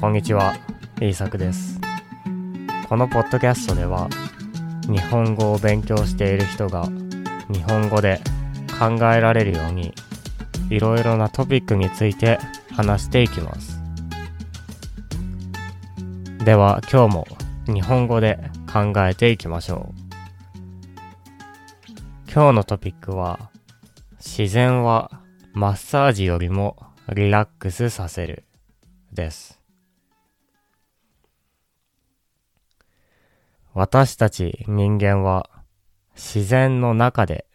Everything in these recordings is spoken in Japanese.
こんにちは、イーサクです。このポッドキャストでは、日本語を勉強している人が日本語で考えられるように、いろいろなトピックについて話していきます。では今日も日本語で考えていきましょう。今日のトピックは、自然はマッサージよりもリラックスさせるです。私たち人間は自然の中で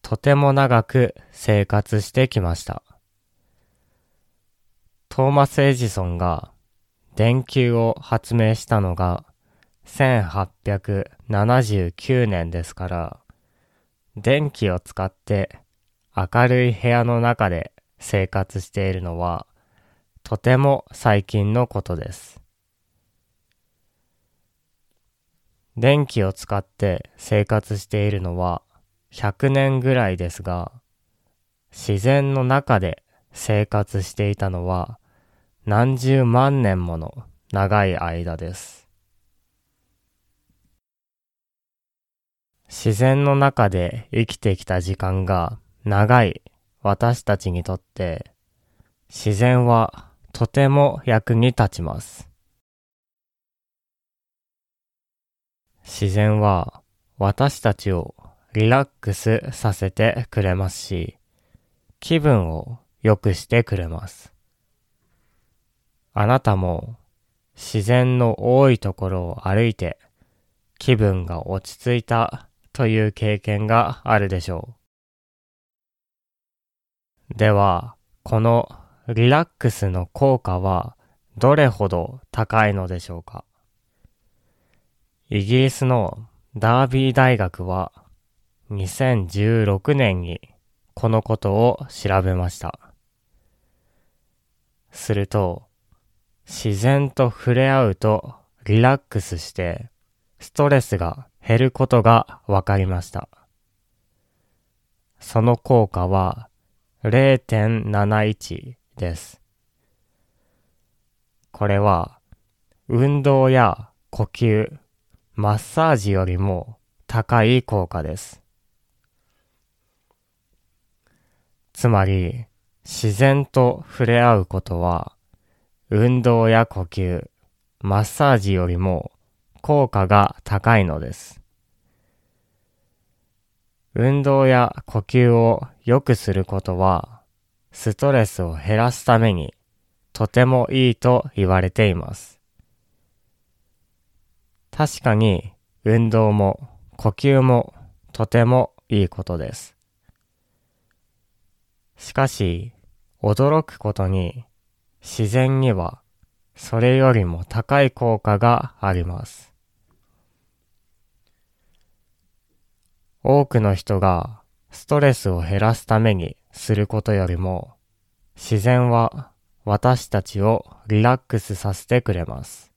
とても長く生活してきました。トーマス・エジソンが電球を発明したのが1879年ですから、電気を使って明るい部屋の中で生活しているのはとても最近のことです。電気を使って生活しているのは100年ぐらいですが、自然の中で生活していたのは何十万年もの長い間です。自然の中で生きてきた時間が長い私たちにとって自然はとても役に立ちます。自然は私たちをリラックスさせてくれますし、気分を良くしてくれます。あなたも自然の多いところを歩いて気分が落ち着いたという経験があるでしょう。では、このリラックスの効果はどれほど高いのでしょうか？イギリスのダービー大学は2016年にこのことを調べました。すると、自然と触れ合うとリラックスしてストレスが減ることが分かりました。その効果は0.71です。これは運動や呼吸、マッサージよりも高い効果です。つまり自然と触れ合うことは運動や呼吸、マッサージよりも効果が高いのです。運動や呼吸を良くすることは、ストレスを減らすためにとてもいいと言われています。確かに運動も呼吸もとてもいいことです。しかし、驚くことに自然にはそれよりも高い効果があります。多くの人がストレスを減らすためにすることよりも自然は私たちをリラックスさせてくれます。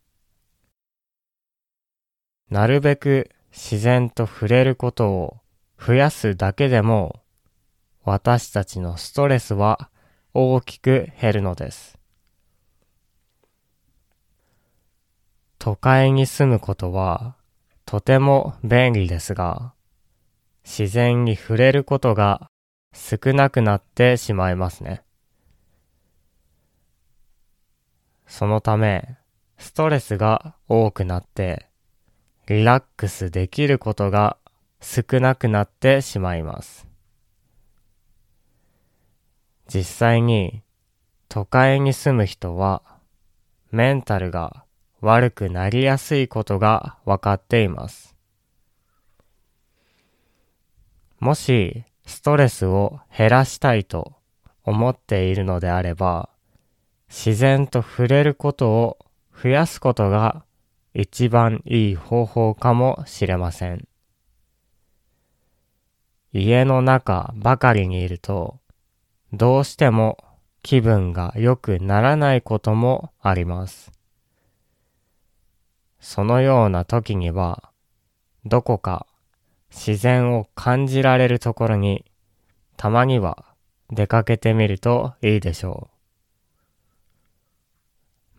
なるべく自然と触れることを増やすだけでも私たちのストレスは大きく減るのです。都会に住むことはとても便利ですが、自然に触れることが少なくなってしまいますね。そのため、ストレスが多くなって、リラックスできることが少なくなってしまいます。実際に都会に住む人はメンタルが悪くなりやすいことがわかっています。もしストレスを減らしたいと思っているのであれば、自然と触れることを増やすことが一番いい方法かもしれません。家の中ばかりにいると、どうしても気分が良くならないこともあります。そのような時には、どこか自然を感じられるところに、たまには出かけてみるといいでしょ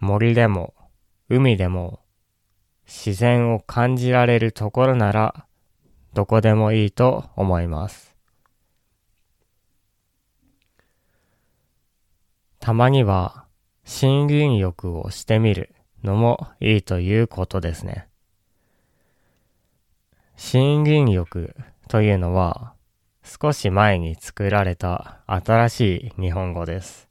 う。森でも海でも自然を感じられるところならどこでもいいと思います。たまには森林浴をしてみるのもいいということですね。森林浴というのは少し前に作られた新しい日本語です。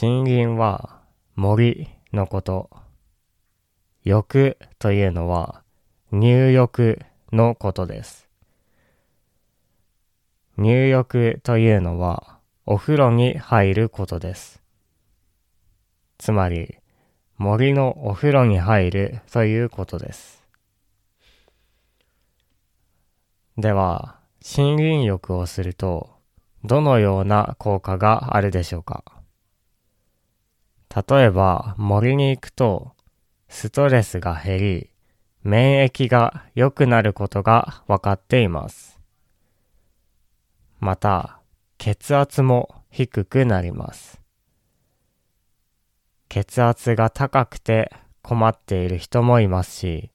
森林は森のこと。浴というのは入浴のことです。入浴というのはお風呂に入ることです。つまり森のお風呂に入るということです。では、森林浴をするとどのような効果があるでしょうか？例えば森に行くとストレスが減り免疫が良くなることが分かっています。また血圧も低くなります。血圧が高くて困っている人もいますし、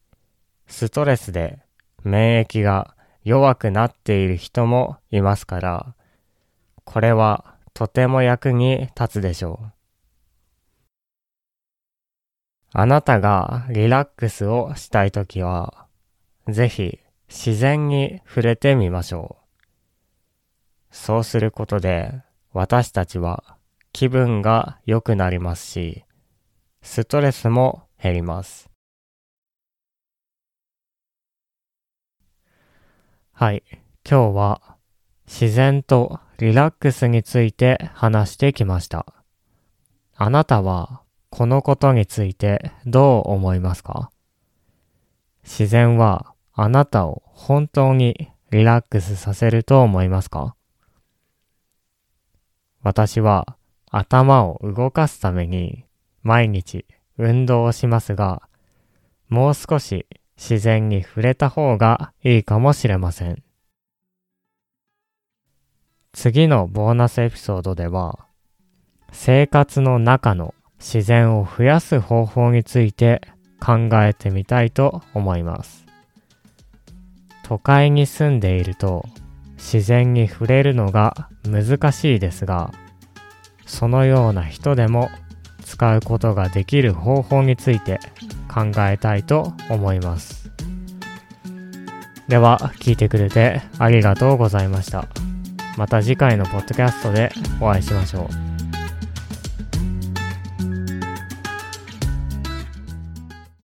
ストレスで免疫が弱くなっている人もいますから、これはとても役に立つでしょう。あなたがリラックスをしたいときは、ぜひ自然に触れてみましょう。そうすることで私たちは気分が良くなりますし、ストレスも減ります。はい。今日は自然とリラックスについて話してきました。あなたはこのことについてどう思いますか？自然はあなたを本当にリラックスさせると思いますか？私は頭を動かすために毎日運動をしますが、もう少し自然に触れた方がいいかもしれません。次のボーナスエピソードでは、生活の中の自然を増やす方法について考えてみたいと思います。都会に住んでいると自然に触れるのが難しいですが、そのような人でも使うことができる方法について考えたいと思います。では、聞いてくれてありがとうございました。また次回のポッドキャストでお会いしましょう。